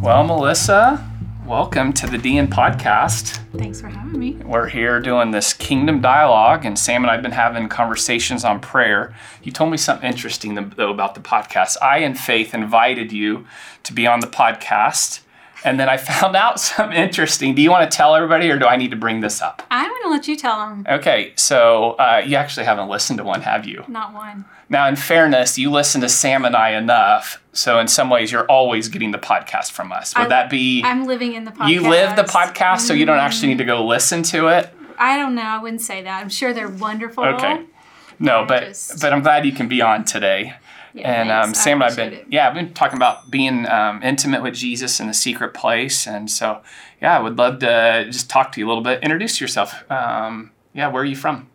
Well, Melissa, welcome to the DN podcast. Thanks for having me. We're here doing this kingdom dialogue, and Sam and I have been having conversations on prayer. You told me something interesting, though, about the podcast. I, in faith, invited you to be on the podcast, and then I found out something interesting. Do you want to tell everybody, or do I need to bring this up? I'm going to let you tell them. Okay, so uh, you actually haven't listened to one, have you? Not one. Now, in fairness, you listen to Sam and I enough, so in some ways, you're always getting the podcast from us. Would that be? I'm living in the podcast. You live the podcast, so you don't actually need to go listen to it. I don't know. I wouldn't say that. I'm sure they're wonderful. Okay. No, but just- but I'm glad you can be on today. Yeah, and um. Sam and I've been it. yeah, I've been talking about being um, intimate with Jesus in the secret place, and so yeah, I would love to just talk to you a little bit. Introduce yourself. Um, yeah, where are you from?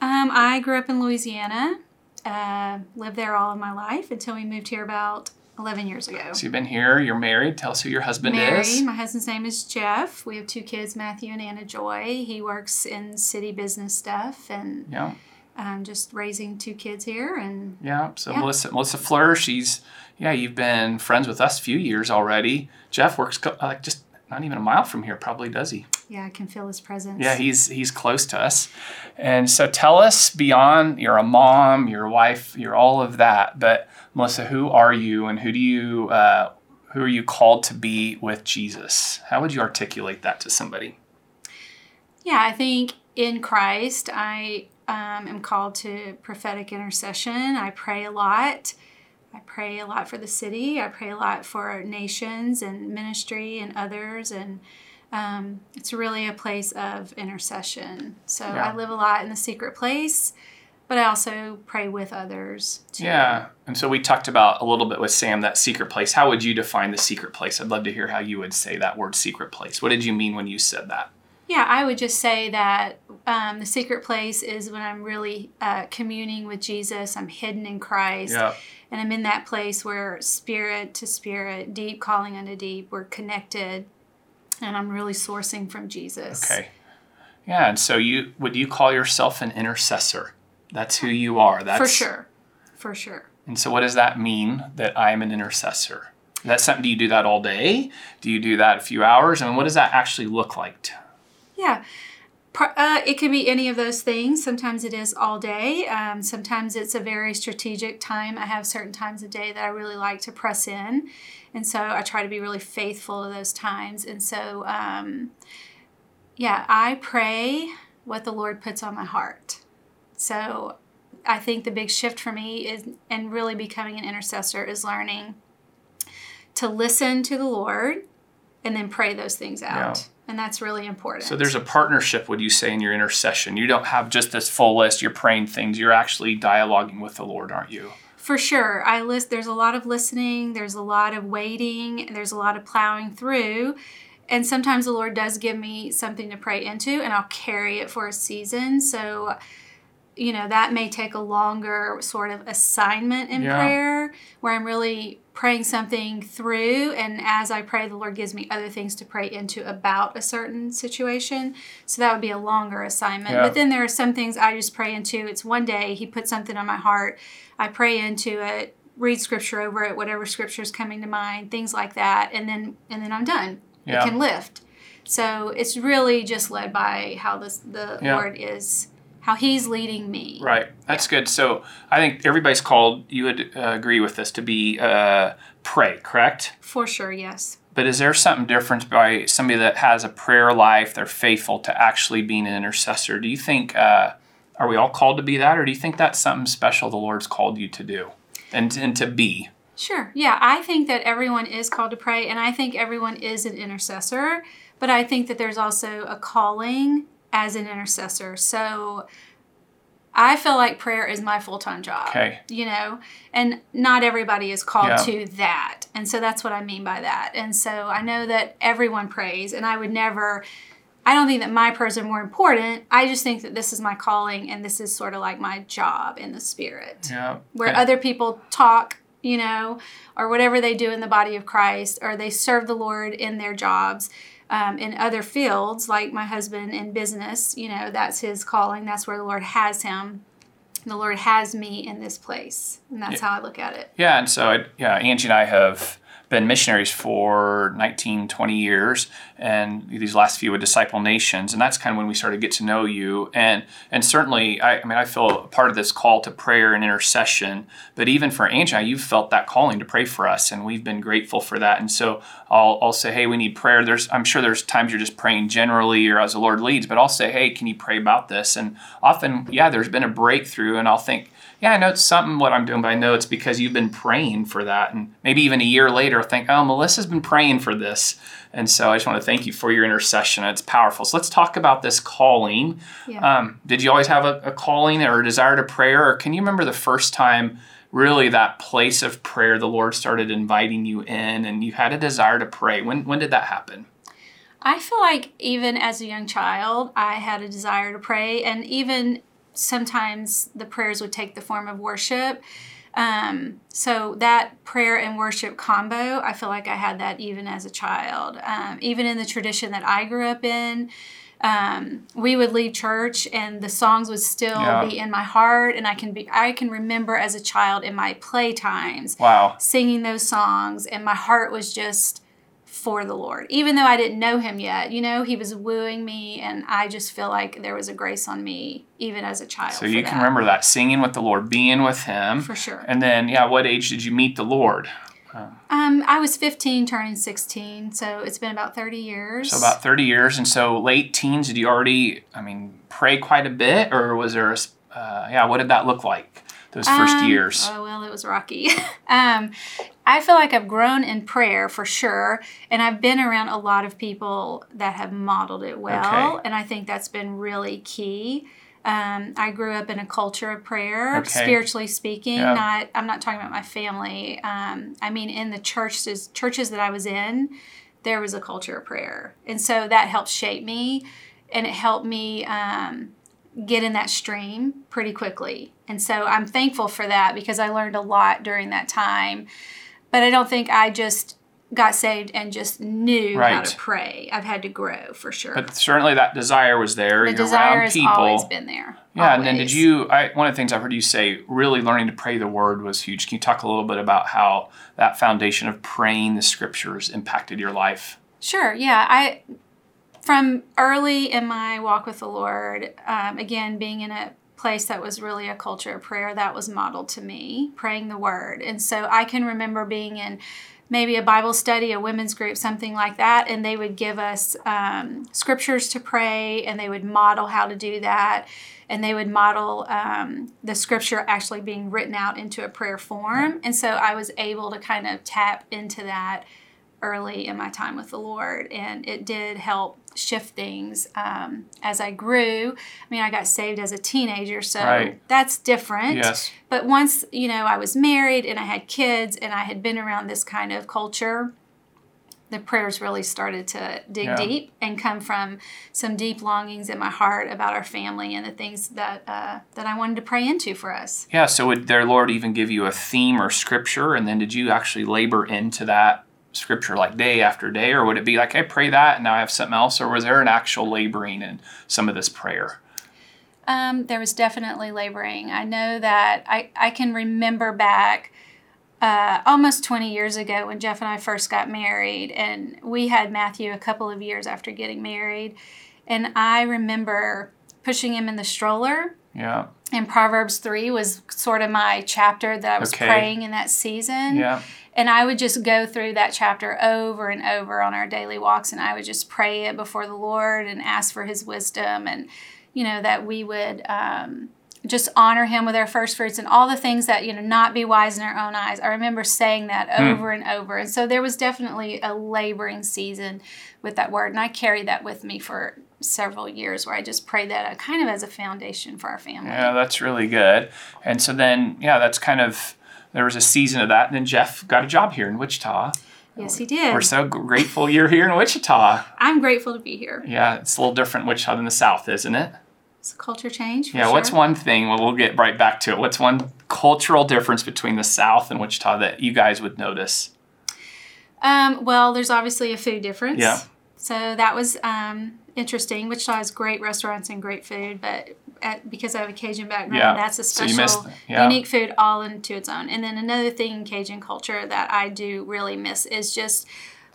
Um, I grew up in Louisiana. Uh, lived there all of my life until we moved here about 11 years ago. So you've been here. You're married. Tell us who your husband Married. is. My husband's name is Jeff. We have two kids, Matthew and Anna Joy. He works in city business stuff and Yeah, um, just raising two kids here. And yeah. So Yeah. Melissa Melissa Fluhr, she's yeah, you've been friends with us a few years already. Jeff works like just not even a mile from here, probably does he? yeah, I can feel his presence. Yeah, he's he's close to us. And so tell us beyond you're a mom, you're a wife, you're all of that. But Melissa, who are you and who do you uh, who are you called to be with Jesus? How would you articulate that to somebody? Yeah, I think in Christ, I um, am called to prophetic intercession. I pray a lot. I pray a lot for the city. I pray a lot for nations and ministry and others. And um, it's really a place of intercession. So Yeah. I live a lot in the secret place, but I also pray with others. Too. Yeah. And so we talked about a little bit with Sam that secret place. How would you define the secret place? I'd love to hear how you would say that word secret place. What did you mean when you said that? Yeah, I would just say that um, the secret place is when I'm really uh, communing with Jesus. I'm hidden in Christ. Yeah. And I'm in that place where spirit to spirit, deep calling unto deep, we're connected. And I'm really sourcing from Jesus. Okay. Yeah, and so you would you call yourself an intercessor? That's who you are. That's For sure. For sure. And so, what does that mean that I am an intercessor? Is that something? Do you do that all day? Do you do that a few hours? I mean, what does that actually look like? Yeah. Uh, it can be any of those things. Sometimes it is all day. Um, sometimes it's a very strategic time. I have certain times of day that I really like to press in. And so I try to be really faithful to those times. And so, um, yeah, I pray what the Lord puts on my heart. So I think the big shift for me is, and really becoming an intercessor, is learning to listen to the Lord and then pray those things out. Yeah. And that's really important. So, there's a partnership, would you say, in your intercession? You don't have just this full list, you're praying things, you're actually dialoguing with the Lord, aren't you? For sure. I list there's a lot of listening, there's a lot of waiting, and there's a lot of plowing through. And sometimes the Lord does give me something to pray into and I'll carry it for a season. So you know, that may take a longer sort of assignment in Yeah. prayer where I'm really praying something through and as I pray the Lord gives me other things to pray into about a certain situation. So that would be a longer assignment. Yeah. But then there are some things I just pray into. It's one day he put something on my heart. I pray into it, read scripture over it, whatever scripture is coming to mind, things like that, and then and then I'm done. Yeah. It can lift. So it's really just led by how this the Yeah. Lord is how he's leading me. Right. That's good. So, I think everybody's called, you would uh, agree with this, to be uh, pray, correct? For sure, yes. But is there something different by somebody that has a prayer life, they're faithful to actually being an intercessor? Do you think, uh, are we all called to be that, or do you think that's something special the Lord's called you to do and, and to be? Sure. Yeah, I think that everyone is called to pray, and I think everyone is an intercessor, but I think that there's also a calling as an intercessor. So I feel like prayer is my full time job. Okay. You know, and not everybody is called Yeah. to that. And so that's what I mean by that. And so I know that everyone prays, and I would never. I don't think that my prayers are more important. I just think that this is my calling and this is sort of like my job in the spirit Yeah. where other people talk, you know, or whatever they do in the body of Christ, or they serve the Lord in their jobs. Um, in other fields, like my husband in business, you know, that's his calling. That's where the Lord has him. The Lord has me in this place. And that's how I look at it. Yeah, and so I, yeah, Angie and I have been missionaries for 19, 20 years, and these last few with Disciple Nations, and that's kind of when we started to get to know you. And and certainly, I, I mean, I feel part of this call to prayer and intercession. But even for Angie, you've felt that calling to pray for us, and we've been grateful for that. And so I'll, I'll say, hey, we need prayer. There's I'm sure there's times you're just praying generally or as the Lord leads, but I'll say, hey, can you pray about this? And often, yeah, there's been a breakthrough, and I'll think yeah, I know it's something what I'm doing, but I know it's because you've been praying for that. And maybe even a year later, I think, oh, Melissa's been praying for this. And so I just want to thank you for your intercession. It's powerful. So let's talk about this calling. Yeah. Um, did you always have a, a calling or a desire to prayer? Or can you remember the first time really that place of prayer the Lord started inviting you in and you had a desire to pray? When, when did that happen? I feel like even as a young child, I had a desire to pray. And even sometimes the prayers would take the form of worship. Um, so that prayer and worship combo, I feel like I had that even as a child. Um, even in the tradition that I grew up in, um, we would leave church and the songs would still yeah. be in my heart, and I can be I can remember as a child in my play times, wow, singing those songs, and my heart was just for the Lord. Even though I didn't know him yet, you know, he was wooing me and I just feel like there was a grace on me even as a child. So you can remember that singing with the Lord, being with him. For sure. And then yeah, what age did you meet the Lord? Um, I was 15 turning 16, so it's been about 30 years. So about 30 years and so late teens did you already I mean pray quite a bit or was there a uh, yeah, what did that look like? Those first um, years? Oh, well, it was rocky. um, I feel like I've grown in prayer for sure, and I've been around a lot of people that have modeled it well, okay. and I think that's been really key. Um, I grew up in a culture of prayer, okay. spiritually speaking. Yeah. Not, I'm not talking about my family. Um, I mean, in the churches, churches that I was in, there was a culture of prayer, and so that helped shape me, and it helped me um, get in that stream pretty quickly. And so I'm thankful for that because I learned a lot during that time. But I don't think I just got saved and just knew right. how to pray. I've had to grow for sure. But certainly that desire was there. The You're desire has people. always been there. Yeah, always. and then did you? I, one of the things I've heard you say, really learning to pray the Word was huge. Can you talk a little bit about how that foundation of praying the Scriptures impacted your life? Sure. Yeah, I from early in my walk with the Lord, um, again being in a place that was really a culture of prayer that was modeled to me, praying the word. And so I can remember being in maybe a Bible study, a women's group, something like that, and they would give us um, scriptures to pray and they would model how to do that. And they would model um, the scripture actually being written out into a prayer form. And so I was able to kind of tap into that early in my time with the Lord, and it did help shift things um, as I grew. I mean, I got saved as a teenager, so right. that's different. Yes. But once you know I was married and I had kids and I had been around this kind of culture, the prayers really started to dig yeah. deep and come from some deep longings in my heart about our family and the things that uh, that I wanted to pray into for us. Yeah. So would their Lord even give you a theme or scripture, and then did you actually labor into that scripture like day after day, or would it be like, I pray that and now I have something else, or was there an actual laboring in some of this prayer? Um, there was definitely laboring. I know that I, I can remember back uh, almost 20 years ago when Jeff and I first got married, and we had Matthew a couple of years after getting married. And I remember pushing him in the stroller. Yeah. And Proverbs 3 was sort of my chapter that I was okay. praying in that season. Yeah. And I would just go through that chapter over and over on our daily walks, and I would just pray it before the Lord and ask for His wisdom, and you know that we would um, just honor Him with our first fruits and all the things that you know not be wise in our own eyes. I remember saying that hmm. over and over, and so there was definitely a laboring season with that word, and I carried that with me for several years where I just prayed that uh, kind of as a foundation for our family. Yeah, that's really good. And so then, yeah, that's kind of there was a season of that, and then Jeff got a job here in Wichita. Yes, he did. We're so grateful you're here in Wichita. I'm grateful to be here. Yeah, it's a little different Wichita than the South, isn't it? It's a culture change. yeah. Sure. What's one thing? Well, we'll get right back to it. What's one cultural difference between the South and Wichita that you guys would notice? Um, well, there's obviously a food difference. Yeah. So that was um, interesting. Wichita has great restaurants and great food, but at, because I have a Cajun background, Yeah. that's a So special, missed- yeah. unique food all into its own. And then another thing in Cajun culture that I do really miss is just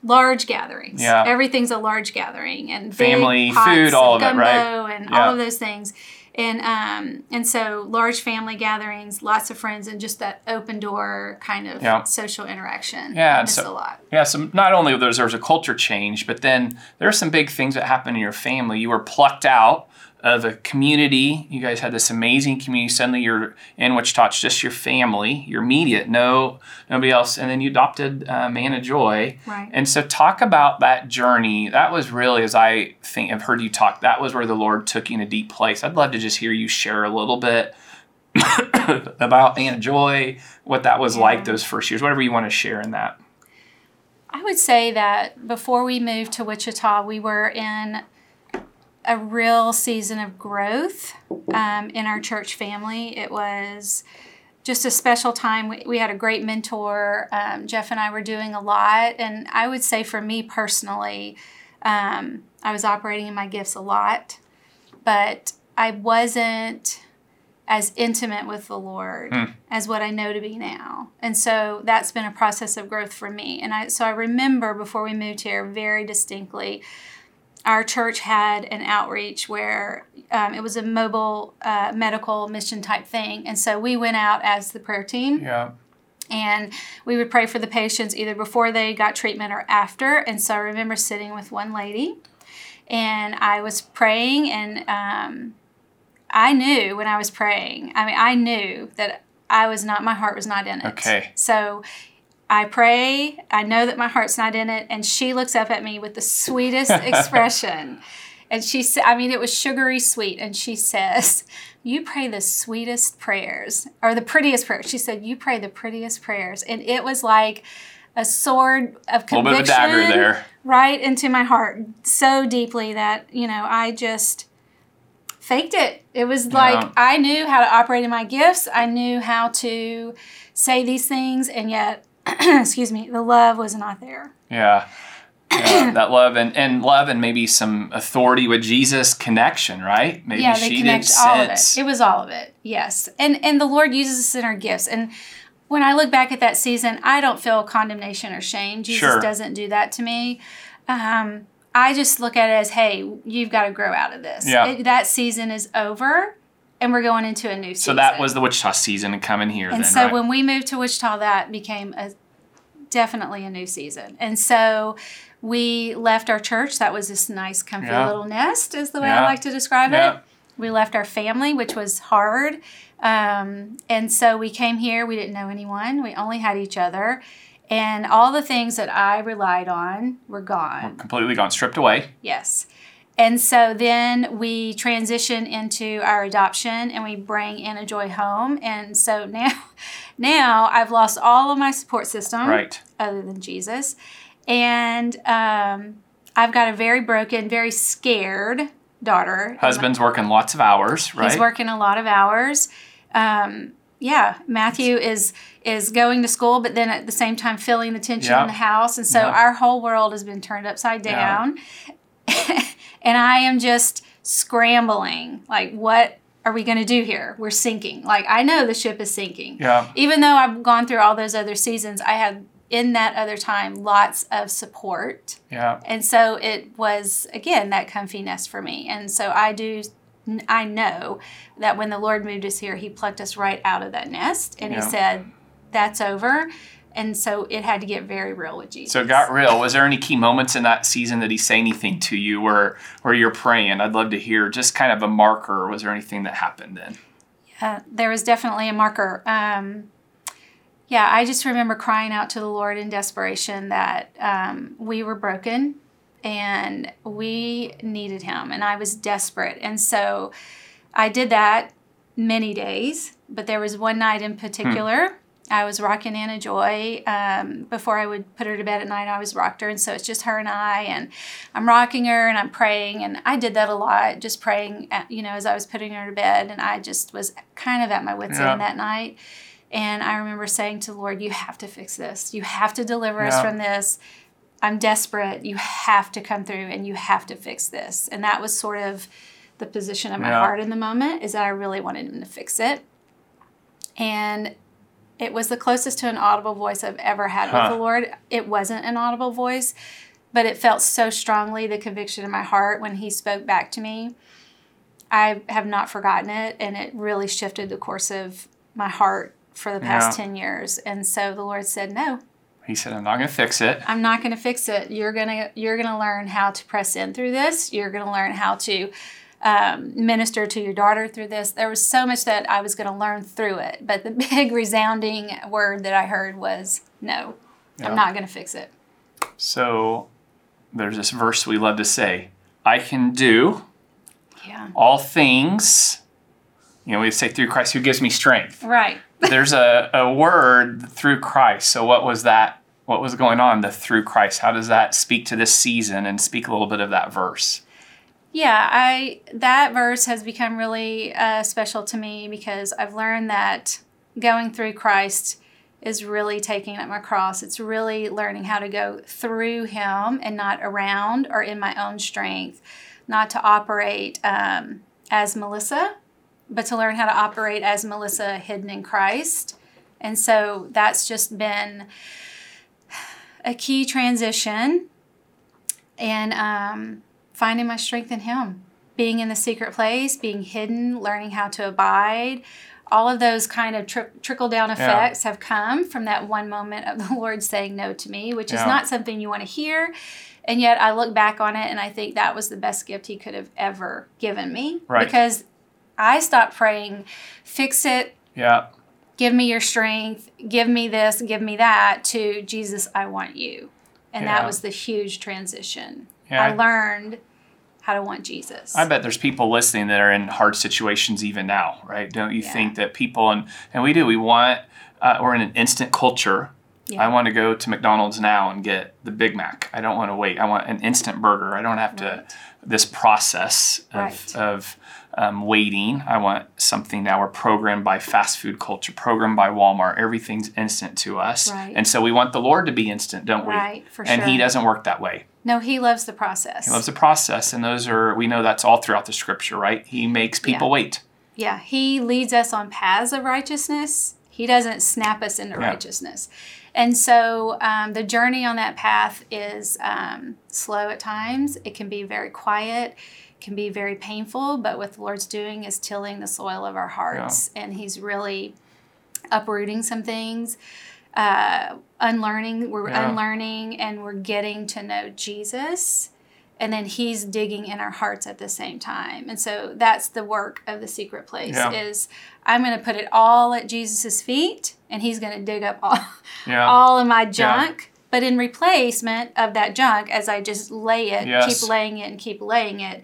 large gatherings. Yeah. Everything's a large gathering and Family, food, all of it, right? And Yeah. all of those things. And um, and so large family gatherings, lots of friends, and just that open door kind of Yeah. social interaction. Yeah, and so- a lot. Yeah, so not only there's there's a culture change, but then there are some big things that happen in your family. You were plucked out of a community. You guys had this amazing community. Suddenly you're in Wichita, it's just your family, your immediate, no nobody else. And then you adopted uh, Anna Joy. Right. And so talk about that journey. That was really, as I think I've heard you talk, that was where the Lord took you in a deep place. I'd love to just hear you share a little bit about Anna Joy, what that was Yeah. like those first years, whatever you want to share in that. I would say that before we moved to Wichita, we were in a real season of growth um, in our church family. It was just a special time. We, we had a great mentor. Um, Jeff and I were doing a lot. And I would say for me personally, um, I was operating in my gifts a lot, but I wasn't as intimate with the Lord as what I know to be now. And so that's been a process of growth for me. And I so I remember before we moved here very distinctly our church had an outreach where um, it was a mobile uh, medical mission type thing. And so we went out as the prayer team Yeah. and we would pray for the patients either before they got treatment or after. And so I remember sitting with one lady and I was praying, and um, I knew when I was praying, I mean, I knew that I was not, my heart was not in it. Okay. So I pray, I know that my heart's not in it, and she looks up at me with the sweetest expression. And she said, I mean, it was sugary sweet. And she says, You pray the sweetest prayers, or the prettiest prayers. She said, You pray the prettiest prayers. And it was like a sword of A little bit of dagger there. right into my heart so deeply that, you know, I just faked it. It was like Yeah. I knew how to operate in my gifts, I knew how to say these things, and yet, excuse me, the love was not there. Yeah. Yeah, that love and, and love and maybe some authority with Jesus connection, right? Maybe yeah, they she connect didn't all of it. It was all of it. Yes, and and the Lord uses us in our gifts. And when I look back at that season, I don't feel condemnation or shame. Jesus Sure. doesn't do that to me. Um, I just look at it as, hey, you've got to grow out of this. Yeah. It- that season is over, and we're going into a new season. so that was the Wichita season coming here And then, so right? when we moved to Wichita, that became a definitely a new season. And so we left our church. That was this nice, comfy Yeah. little nest, is the way Yeah. I like to describe Yeah. it. We left our family, which was hard. Um, and so we came here. We didn't know anyone. We only had each other. And all the things that I relied on were gone. completely gone, stripped away. Yes. And so then we transition into our adoption and we bring Anna Joy home. And so now now I've lost all of my support system Right. other than Jesus. And um, I've got a very broken, very scared daughter. Husband's working lots of hours, right? He's working a lot of hours. Um, yeah, Matthew is is going to school, but then at the same time feeling the tension Yeah. in the house, and so Yeah. our whole world has been turned upside down. and I am just scrambling. Like, what are we going to do here? We're sinking. Like, I know the ship is sinking. Yeah. Even though I've gone through all those other seasons, I had in that other time lots of support. Yeah. And so it was again that comfy nest for me. And so I do I know that when the Lord moved us here, he plucked us right out of that nest and Yeah. he said, That's over. And so it had to get very real with Jesus. So it got real. Was there any key moments in that season that he say anything to you or where you're praying? I'd love to hear just kind of a marker. Was there anything that happened then? Uh, there was definitely a marker. Um, yeah, I just remember crying out to the Lord in desperation that um, we were broken and we needed Him, and I was desperate. And so I did that many days, but there was one night in particular. I was rocking Anna Joy. Um, before I would put her to bed at night, I was rocked her. And so it's just her and I. And I'm rocking her and I'm praying. And I did that a lot, just praying, at, you know, as I was putting her to bed. And I just was kind of at my wits' Yeah. end that night. And I remember saying to the Lord, You have to fix this. You have to deliver us from this. I'm desperate. You have to come through and you have to fix this. And that was sort of the position of my Yeah. heart in the moment is that I really wanted him to fix it. And it was the closest to an audible voice I've ever had Huh. with the Lord. It wasn't an audible voice, but it felt so strongly the conviction in my heart when he spoke back to me. I have not forgotten it, and it really shifted the course of my heart for the past Yeah. 10 years. And so the Lord said, No, He said, I'm not going to fix it. I'm not going to fix it. You're gonna you're gonna learn how to press in through this. You're gonna learn how to um, minister to your daughter through this. There was so much that I was going to learn through it, but the big resounding word that I heard was no. Yeah. I'm not going to fix it. So there's this verse we love to say I can do Yeah. all things. You know, we say through Christ who gives me strength. Right. There's a, a word through Christ. So, what was that? What was going on? The through Christ. How does that speak to this season and speak a little bit of that verse? Yeah, I that verse has become really uh, special to me because I've learned that going through Christ is really taking up my cross. It's really learning how to go through Him and not around or in my own strength, not to operate um, as Melissa, but to learn how to operate as Melissa hidden in Christ. And so that's just been a key transition. And um, finding my strength in Him, being in the secret place, being hidden, learning how to abide. All of those kind of tri- trickle down effects have come from that one moment of the Lord saying no to me, which is not something you want to hear. And yet I look back on it and I think that was the best gift He could have ever given me. Right. Because I stopped praying, fix it, Yeah. give me your strength, give me this, give me that, to Jesus, I want you. And Yeah. that was the huge transition. Yeah. I learned how to want Jesus. I bet there's people listening that are in hard situations even now, right? Don't you Yeah. think that people and and we do we want uh, we're in an instant culture. Yeah. I want to go to McDonald's now and get the Big Mac. I don't want to wait. I want an instant burger. I don't have to this process of Right. of um, waiting. I want something now. We're programmed by fast food culture, programmed by Walmart. Everything's instant to us, Right. and so we want the Lord to be instant, don't we? Right, for and He doesn't work that way. No, he loves the process. He loves the process, and those are we know that's all throughout the Scripture, right? He makes people Yeah. wait. yeah, he leads us on paths of righteousness. He doesn't snap us into Yeah. righteousness. And so um, the journey on that path is um, slow at times. It can be very quiet, can be very painful, but what the Lord's doing is tilling the soil of our hearts. And He's really uprooting some things, uh, unlearning. We're Yeah. unlearning and we're getting to know Jesus. And then he's digging in our hearts at the same time. And so that's the work of the secret place Yeah. is I'm going to put it all at Jesus' feet and he's going to dig up all, Yeah. all of my junk. But in replacement of that junk, as I just lay it, Yes. keep laying it and keep laying it,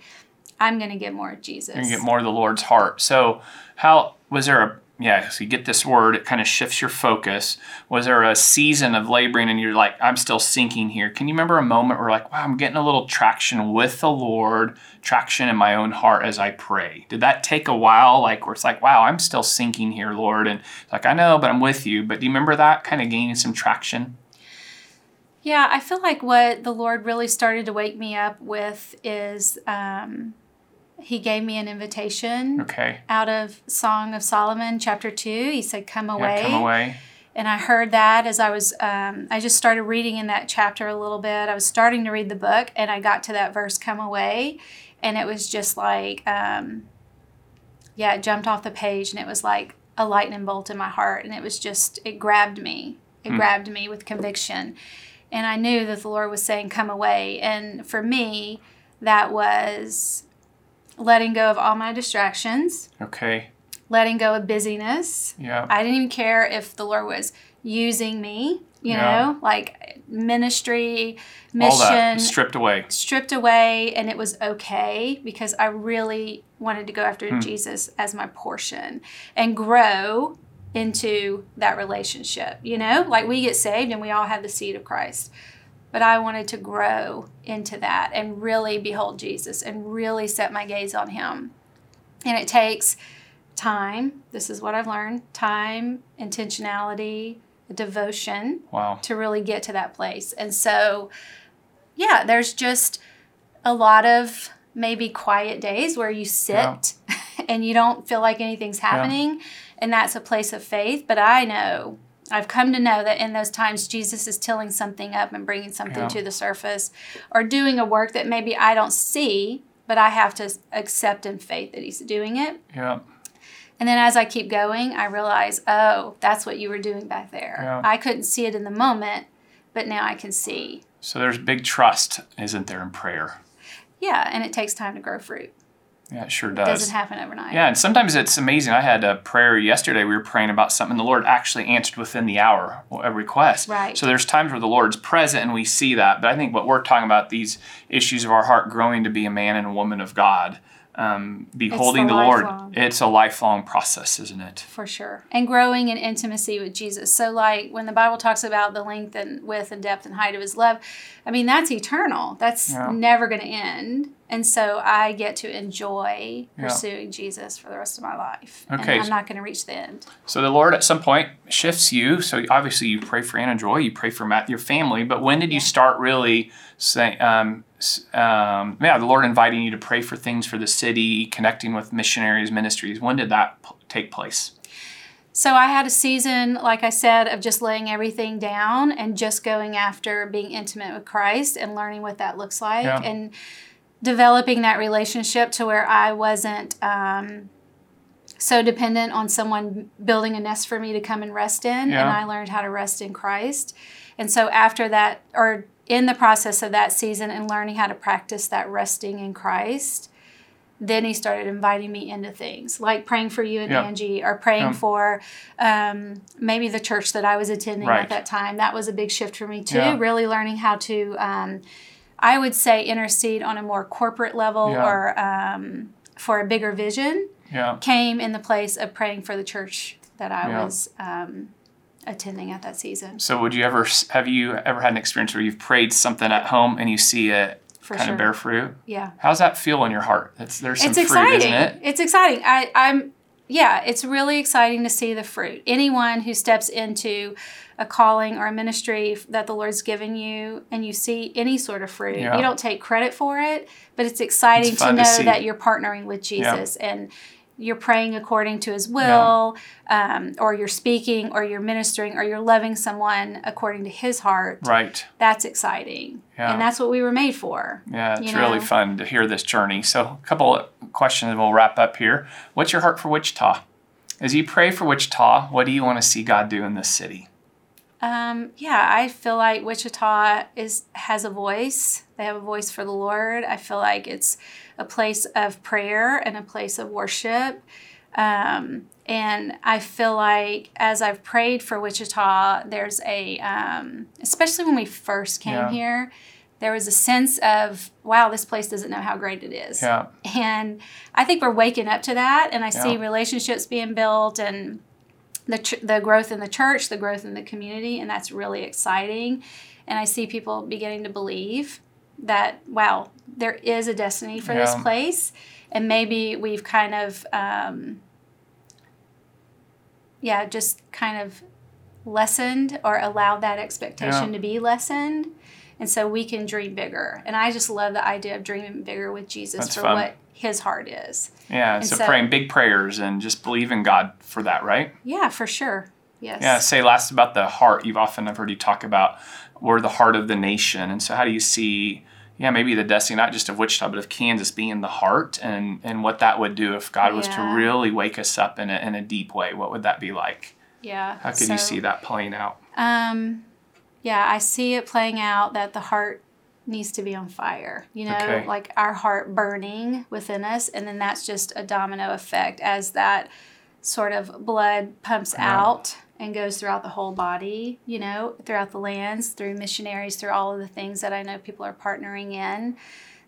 I'm going to get more of Jesus. and get more of the Lord's heart. So, how was there a yeah? So you get this word, it kind of shifts your focus. Was there a season of laboring, and you're like, I'm still sinking here? Can you remember a moment where like, wow, I'm getting a little traction with the Lord, traction in my own heart as I pray? Did that take a while? Like, where it's like, wow, I'm still sinking here, Lord, and it's like I know, but I'm with you. But do you remember that kind of gaining some traction? Yeah, I feel like what the Lord really started to wake me up with is um, He gave me an invitation Okay, out of Song of Solomon, chapter 2. He said, Come away. yeah, come away. And I heard that as I was, um, I just started reading in that chapter a little bit. I was starting to read the book and I got to that verse, Come away. And it was just like, um, yeah, it jumped off the page and it was like a lightning bolt in my heart. And it was just, it grabbed me. It grabbed me with conviction. And I knew that the Lord was saying, Come away. And for me, that was letting go of all my distractions, Okay, letting go of busyness. yeah, I didn't even care if the Lord was using me, you Yeah. know, like ministry, all mission, that stripped away. stripped away, and it was okay because I really wanted to go after Hmm. Jesus as my portion and grow into that relationship, you know, like we get saved and we all have the seed of Christ. But I wanted to grow into that and really behold Jesus and really set my gaze on Him. And it takes time. This is what I've learned time, intentionality, devotion Wow. to really get to that place. And so yeah, there's just a lot of maybe quiet days where you sit and you don't feel like anything's happening. And that's a place of faith. But I know, I've come to know that in those times, Jesus is tilling something up and bringing something Yeah. to the surface or doing a work that maybe I don't see, but I have to accept in faith that He's doing it. Yeah. And then as I keep going, I realize, oh, that's what you were doing back there. Yeah. I couldn't see it in the moment, but now I can see. So there's big trust, isn't there, in prayer? Yeah, and it takes time to grow fruit. Yeah, it sure It does. doesn't happen overnight. Yeah, and sometimes it's amazing. I had a prayer yesterday. We were praying about something, and the Lord actually answered within the hour a request. Right. So there's times where the Lord's present and we see that. But I think what we're talking about these issues of our heart growing to be a man and a woman of God, um, beholding the the, Lord. It's a lifelong process, isn't it? For sure. And growing in intimacy with Jesus. So, like when the Bible talks about the length and width and depth and height of his love, I mean, that's eternal. That's Yeah. never going to end. And so I get to enjoy Yeah. pursuing Jesus for the rest of my life. Okay. And I'm not going to reach the end. So the Lord at some point shifts you. So obviously you pray for Anna Joy, you pray for Matt, your family. But when did you start really saying, um, um, yeah, the Lord inviting you to pray for things for the city, connecting with missionaries, ministries? When did that p- take place? So I had a season, like I said, of just laying everything down and just going after being intimate with Christ and learning what that looks like Yeah. and developing that relationship to where I wasn't um, so dependent on someone building a nest for me to come and rest in. And I learned how to rest in Christ. And so after that, or in the process of that season and learning how to practice that resting in Christ, then he started inviting me into things like praying for you and Yeah. Angie or praying Yeah. for um, maybe the church that I was attending Right. at that time. That was a big shift for me too, Yeah. really learning how to, um, I would say, intercede on a more corporate level or um, for a bigger vision came in the place of praying for the church that I was um, attending at that season. So would you ever have you ever had an experience where you've prayed something at home and you see it For kind sure. of bear fruit? Yeah. How's that feel in your heart? It's, there's some it's fruit, exciting. isn't it? It's exciting. I, I'm yeah, it's really exciting to see the fruit. Anyone who steps into a calling or a ministry that the Lord's given you and you see any sort of fruit, Yeah. you don't take credit for it, but it's exciting It's to fun to know that you're partnering with Jesus and you're praying according to his will, um, or you're speaking, or you're ministering, or you're loving someone according to his heart. Right. That's exciting. Yeah. And that's what we were made for. Yeah, it's really know? fun to hear this journey. So, a couple of questions we'll wrap up here. What's your heart for Wichita? As you pray for Wichita, what do you want to see God do in this city? Um, yeah, I feel like Wichita is has a voice. They have a voice for the Lord. I feel like it's a place of prayer and a place of worship. Um, and I feel like as I've prayed for Wichita, there's a, um, especially when we first came Yeah. here, there was a sense of, wow, this place doesn't know how great it is. Yeah, And I think we're waking up to that. And I see relationships being built and the, ch- the growth in the church, the growth in the community. And that's really exciting. And I see people beginning to believe that, wow, there is a destiny for this place. And maybe we've kind of, um, yeah, just kind of lessened or allowed that expectation Yeah. to be lessened. And so we can dream bigger. And I just love the idea of dreaming bigger with Jesus That's for fun. what his heart is. yeah. And So, so- praying big prayers and just believe in God for that, right? Yeah, for sure. Yes. Yeah. Say last about the heart. You've often I've heard you talk about we're the heart of the nation, and so how do you see? Yeah, maybe the destiny not just of Wichita, but of Kansas being the heart, and and what that would do if God was to really wake us up in a in a deep way. What would that be like? Yeah. How could you see that playing out? Um, yeah, I see it playing out that the heart needs to be on fire. You know, Okay. like our heart burning within us, and then that's just a domino effect as that sort of blood pumps Yeah. out and goes throughout the whole body. You know, throughout the lands, through missionaries, through all of the things that I know people are partnering in.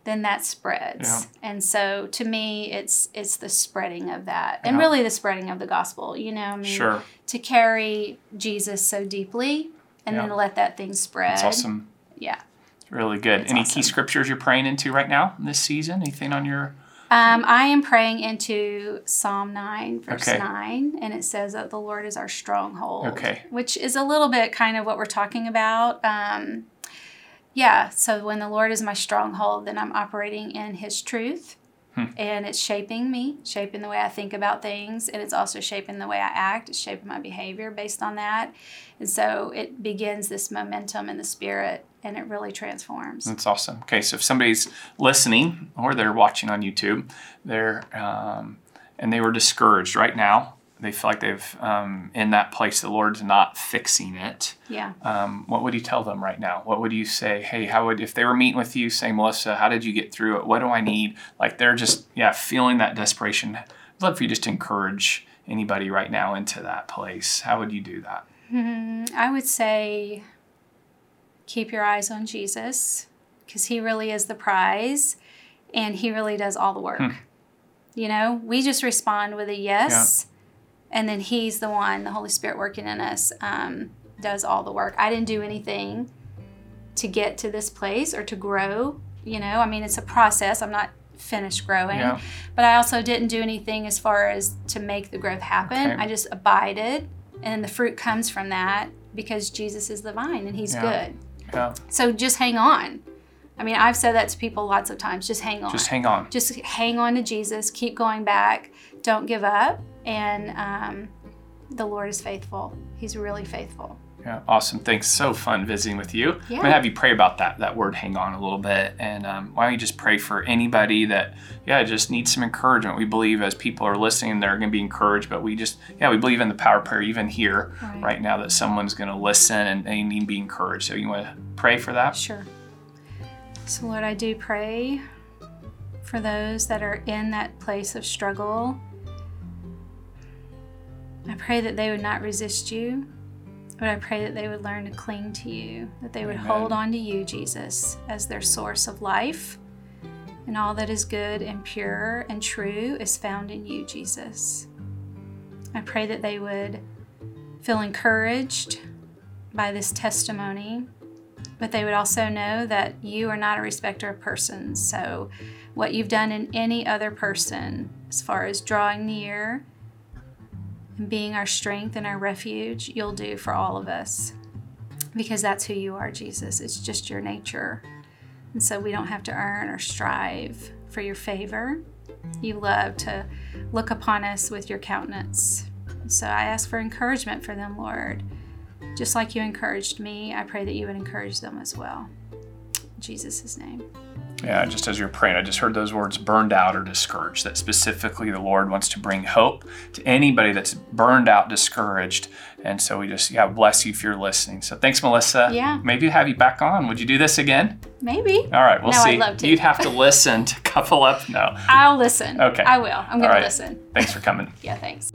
Then that spreads, and so to me, it's it's the spreading of that, and really the spreading of the gospel. You know, I mean, Sure, to carry Jesus so deeply and then let that thing spread. that's awesome. Yeah. Really good. It's Any awesome. key scriptures you're praying into right now in this season? Anything on your? Um, I am praying into Psalm 9, verse Okay. 9, and it says that the Lord is our stronghold. Okay. Which is a little bit kind of what we're talking about. Um, yeah, so when the Lord is my stronghold, then I'm operating in His truth. And it's shaping me, shaping the way I think about things, and it's also shaping the way I act. It's shaping my behavior based on that. And so it begins this momentum in the spirit, and it really transforms. That's awesome. Okay, so if somebody's listening or they're watching on YouTube, they're um, and they were discouraged right now, they feel like they've um, in that place. The Lord's not fixing it. Yeah. Um, what would you tell them right now? What would you say? Hey, how would if they were meeting with you, say, Melissa, how did you get through it? What do I need? Like they're just yeah feeling that desperation. I'd love for you just to encourage anybody right now into that place. How would you do that? Mm, I would say keep your eyes on Jesus because he really is the prize and he really does all the work. You know, we just respond with a yes, and then he's the one, the Holy Spirit working in us, um, does all the work. I didn't do anything to get to this place or to grow. You know, I mean, it's a process. I'm not finished growing, Yeah. but I also didn't do anything as far as to make the growth happen. Okay. I just abided, and the fruit comes from that because Jesus is the vine and He's Yeah. good. Yeah, So just hang on. I mean, I've said that to people lots of times. Just hang on. just hang on. Just hang on to Jesus. Keep going back. Don't give up. And um, the Lord is faithful. He's really faithful. Yeah, awesome. Thanks. So fun visiting with you. I'm gonna have you pray about that that word "hang on" a little bit, and um, why don't you just pray for anybody that yeah just needs some encouragement. We believe as people are listening, they're gonna be encouraged, but we just yeah we believe in the power of prayer even here Right. right, now that someone's gonna listen and they need to be encouraged. So you want to pray for that? Sure. So, Lord, I do pray for those that are in that place of struggle. I pray that they would not resist you, but I pray that they would learn to cling to you, that they would Amen. hold on to you, Jesus, as their source of life. And all that is good and pure and true is found in you, Jesus. I pray that they would feel encouraged by this testimony but they would also know that you are not a respecter of persons. So, what you've done in any other person, as far as drawing near and being our strength and our refuge, you'll do for all of us. Because that's who you are, Jesus. It's just your nature. And so, we don't have to earn or strive for your favor. You love to look upon us with your countenance. So, I ask for encouragement for them, Lord. Just like you encouraged me, I pray that you would encourage them as well. In Jesus' name. Yeah, just as you're praying, I just heard those words burned out or discouraged. That specifically the Lord wants to bring hope to anybody that's burned out, discouraged. And so we just, yeah, bless you if you're listening. So thanks, Melissa. Yeah. Maybe have you back on. Would you do this again? Maybe. All right, we'll No, I'd see. love to. You'd have to listen to couple up. No. I'll listen. Okay. I will. I'm going All to listen. Thanks for coming. Yeah, thanks.